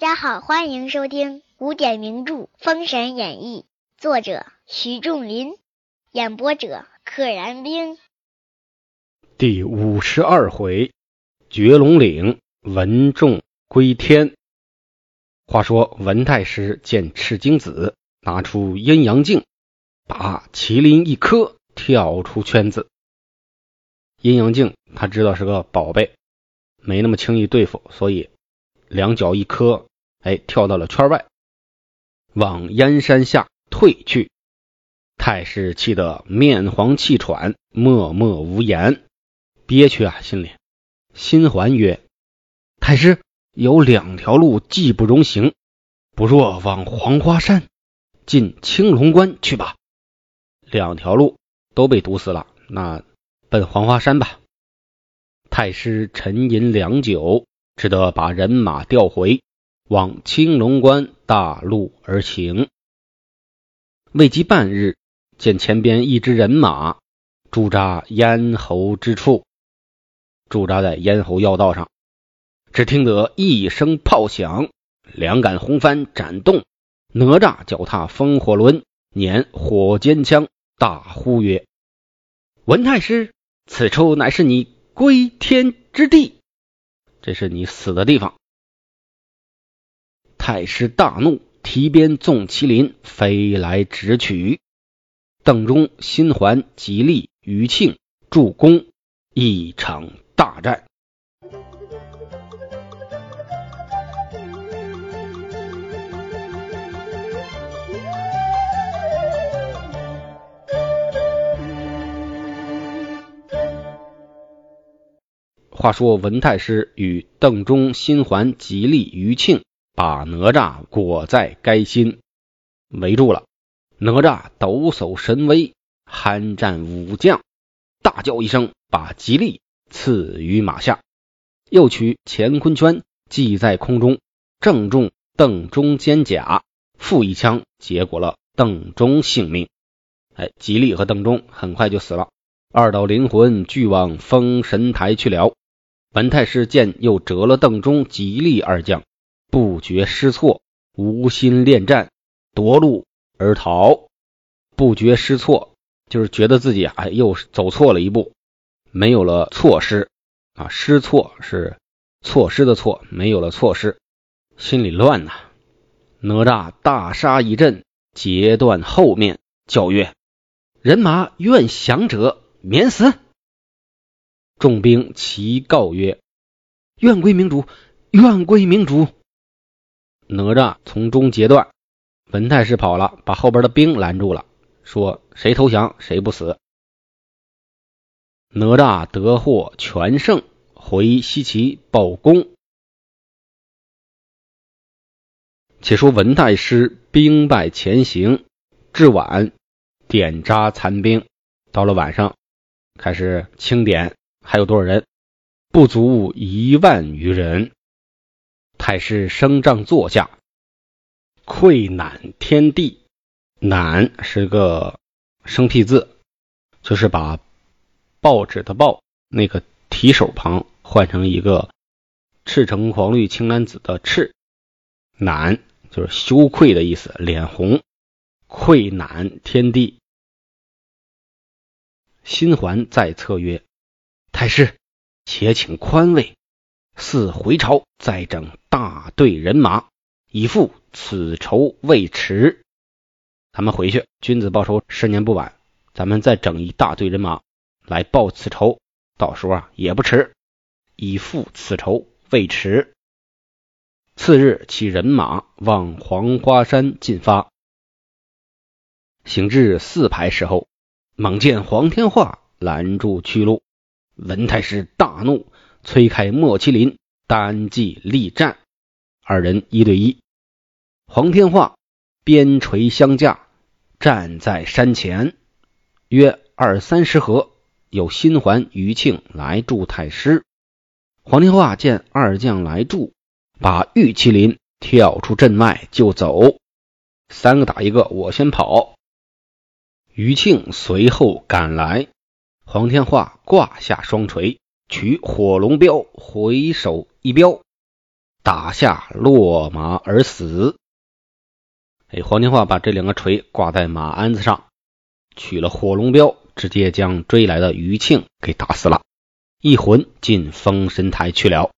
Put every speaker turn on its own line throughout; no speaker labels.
大家好，欢迎收听古典名著《封神演义》，作者徐仲林，演播者可燃冰。
第五十二回，绝龙岭，文仲归天。话说文太师见赤精子拿出阴阳镜，把麒麟一磕，跳出圈子。阴阳镜他知道是个宝贝，没那么轻易对付，所以。两脚一磕，哎，跳到了圈外，往燕山下退去。太师气得面黄气喘，默默无言，憋屈啊，心里。心环曰：“太师有两条路，技不容行，不若往黄花山进青龙关去吧。两条路都被堵死了，那奔黄花山吧。”太师沉吟良久。只得把人马调回，往青龙关大路而行。未及半日，见前边一支人马驻扎咽喉之处，驻扎在咽喉要道上。只听得一声炮响，两杆红帆展动，哪吒脚踏风火轮，捻火尖枪，大呼曰：“文太师，此处乃是你归天之地。”这是你死的地方！太师大怒，提鞭纵麒麟飞来直取。邓忠、新环、吉利、余庆助攻，一场大战。话说文太师与邓忠、新环、吉利、余庆把哪吒裹在该心，围住了。哪吒抖擞神威，酣战武将，大叫一声，把吉利刺于马下，又取乾坤圈系在空中，正中邓忠肩胛，复一枪，结果了邓忠性命。哎，吉利和邓忠很快就死了，二道灵魂俱往封神台去了。文太师见又折了邓忠、吉利二将，不觉失措，无心恋战，夺路而逃。不觉失措，就是觉得自己啊又走错了一步，没有了措施啊，失措是错失的错，没有了措施，心里乱呐。哪吒大杀一阵，截断后面，叫曰：“人马愿降者免死。”众兵齐告曰：“愿归明主，愿归明主。”哪吒从中截断，文太师跑了，把后边的兵拦住了，说：“谁投降，谁不死。”哪吒得获全胜，回西岐报功。且说文太师兵败前行，至晚点扎残兵，到了晚上开始清点。还有多少人？不足一万余人。太师升帐坐下，愧赧天地。赧是个生僻字，就是把报纸的报那个提手旁换成一个赤橙黄绿青蓝紫的赤。赧就是羞愧的意思，脸红。愧赧天地。心环在侧曰。太师，且请宽慰。似回朝再整大队人马，以复此仇未迟。咱们回去，君子报仇，十年不晚。咱们再整一大队人马来报此仇，到时候啊也不迟。以复此仇未迟。次日，其人马往黄花山进发。行至四排时候，猛见黄天化拦住去路。文太师大怒，催开莫麒麟，单骑力战。二人一对一，黄天化鞭锤相架，站在山前，约二三十合，有新还、余庆来助太师。黄天化见二将来助，把玉麒麟跳出阵外就走，三个打一个，我先跑。余庆随后赶来。黄天化挂下双锤，取火龙镖，回首一镖，打下落马而死。哎，黄天化把这两个锤挂在马鞍子上，取了火龙镖，直接将追来的余庆给打死了，一魂进封神台去了。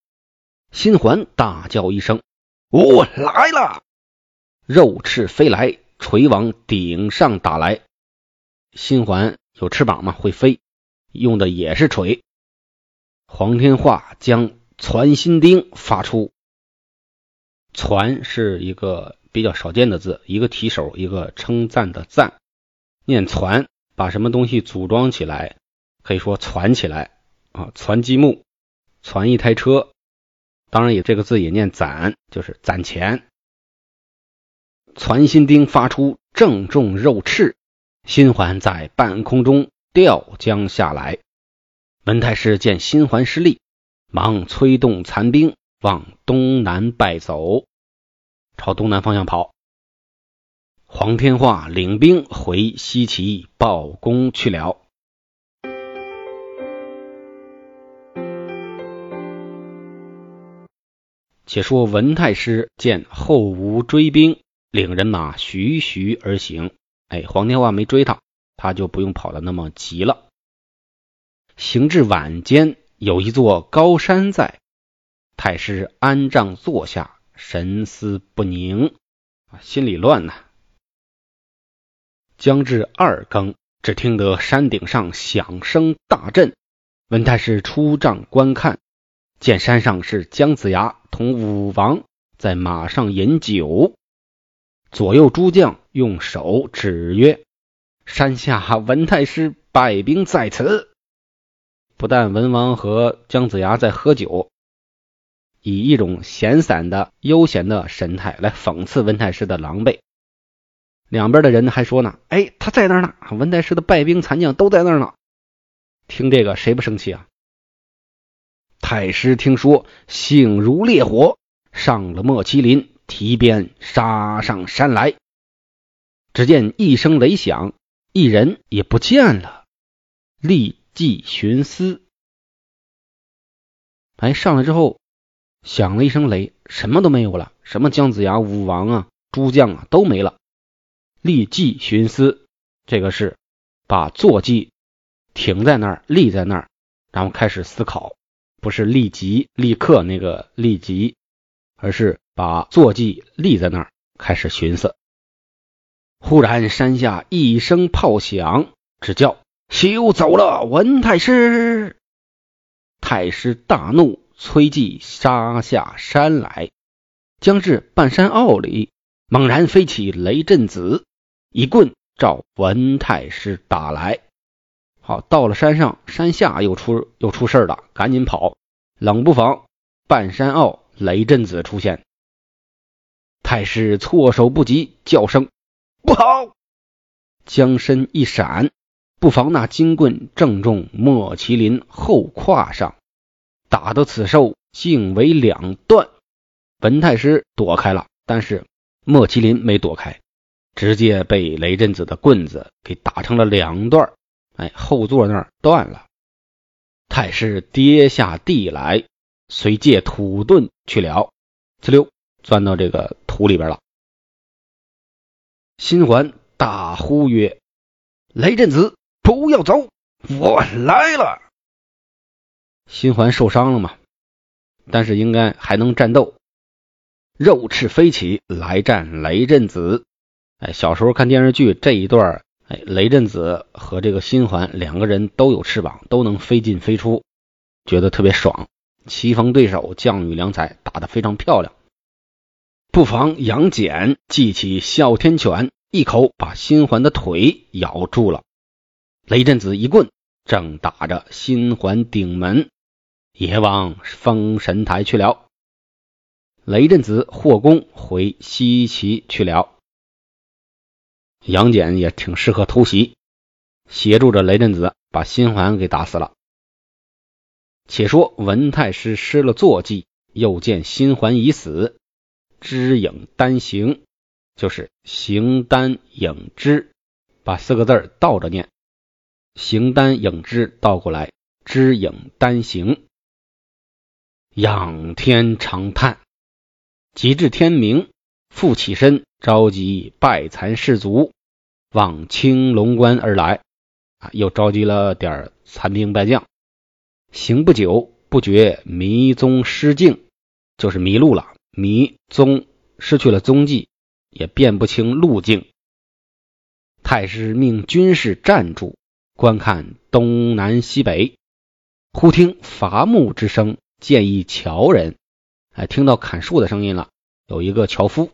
新环大叫一声：“我来了！”肉翅飞来，锤往顶上打来。新环有翅膀嘛，会飞，用的也是锤。黄天化将攒心钉发出，攒是一个比较少见的字，一个提手，一个称赞的赞，念攒，把什么东西组装起来，可以说攒起来啊，攒积木，攒一台车。当然也这个字也念攒，就是攒钱。攒心钉发出，正中肉翅。心环在半空中吊将下来，文太师见新环失利，忙催动残兵往东南败走，朝东南方向跑。黄天化领兵回西岐报功去了。且说文太师见后无追兵，领人马徐徐而行。哎，黄天化没追他，他就不用跑的那么急了。行至晚间，有一座高山在，太师安帐坐下，神思不宁，心里乱呐。将至二更，只听得山顶上响声大震，文太师出帐观看，见山上是姜子牙同武王在马上饮酒。左右诸将用手指曰：“山下文太师败兵在此。”不但文王和姜子牙在喝酒，以一种闲散的、悠闲的神态来讽刺文太师的狼狈。两边的人还说呢：“哎，他在那儿呢，文太师的败兵残将都在那儿呢。”听这个，谁不生气啊？太师听说，性如烈火，上了莫麒麟。提鞭杀上山来，只见一声雷响，一人也不见了。立即寻思，哎，上来之后响了一声雷，什么都没有了，什么姜子牙、武王啊、诸将啊都没了。立即寻思，这个是把坐骑停在那儿，立在那儿，然后开始思考，不是立即立刻那个立即，而是。把坐骑立在那儿，开始寻思。忽然山下一声炮响，只叫休走了，文太师。太师大怒，催骑杀下山来。将至半山坳里，猛然飞起雷震子，一棍照文太师打来。好，到了山上，山下又出又出事了，赶紧跑。冷不防，半山坳雷震子出现。太师措手不及，叫声不好，将身一闪，不防那金棍正中莫麒麟后胯上，打得此兽竟为两段。文太师躲开了，但是莫麒麟没躲开，直接被雷震子的棍子给打成了两段。哎，后座那儿断了。太师跌下地来，随借土遁去了。呲溜。钻到这个土里边了。新环大呼曰：“雷震子，不要走，我来了。”新环受伤了嘛，但是应该还能战斗。肉翅飞起来战雷震子。哎，小时候看电视剧这一段，哎，雷震子和这个新环两个人都有翅膀，都能飞进飞出，觉得特别爽。棋逢对手，将遇良才，打得非常漂亮。不妨杨戬记起哮天犬，一口把新环的腿咬住了。雷震子一棍正打着新环顶门，也往封神台去了。雷震子获功回西岐去了。杨戬也挺适合偷袭，协助着雷震子把新环给打死了。且说文太师失了坐骑，又见新环已死。知影单行，就是形单影只，把四个字倒着念，形单影只倒过来，知影单行。仰天长叹，及至天明，复起身召集拜残士卒往青龙关而来，啊，又召集了点残兵败将。行不久，不觉迷踪失径，就是迷路了，迷踪失去了踪迹，也辨不清路径。太师命军士站住，观看东南西北。忽听伐木之声，见一樵人。哎，听到砍树的声音了，有一个樵夫。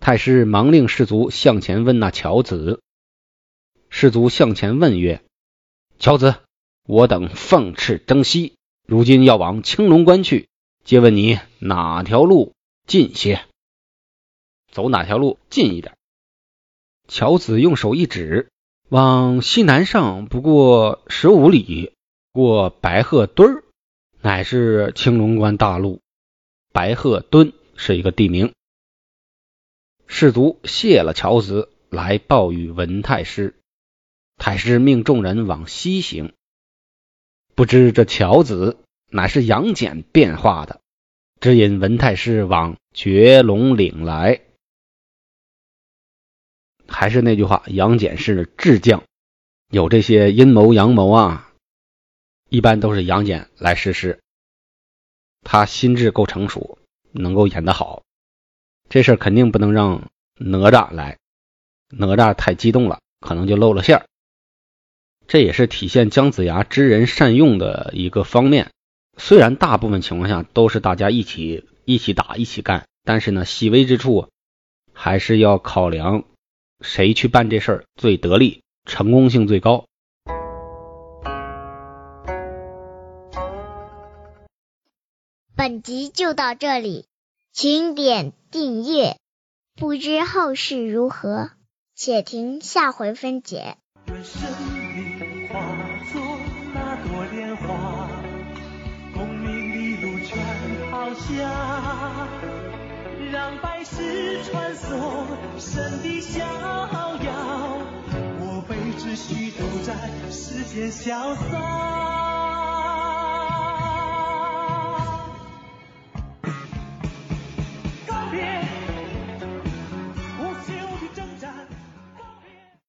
太师忙令士卒向前问那樵子。士卒向前问曰：“樵子，我等奉敕征西，如今要往青龙关去，借问你哪条路近些？走哪条路近一点？”樵子用手一指，往西南上不过十五里。过白鹤墩儿乃是青龙关大路。白鹤墩是一个地名。士卒谢了樵子，来报与文太师。太师命众人往西行。不知这樵子乃是杨戬变化的，指引文太师往绝龙岭来。还是那句话，杨戬是智将，有这些阴谋阳谋啊。一般都是杨戬来实施，他心智够成熟，能够演得好。这事儿肯定不能让哪吒来，哪吒太激动了，可能就露了馅儿。这也是体现姜子牙知人善用的一个方面。虽然大部分情况下都是大家一起一起打一起干，但是呢，细微之处还是要考量谁去办这事儿最得力，成功性最高。
本集就到这里，请点订阅。不知后事如何，且听下回分解。
愿生命化作那朵莲花，功名利禄全抛下，让百世穿梭神的逍遥。我辈只需都在世间潇洒。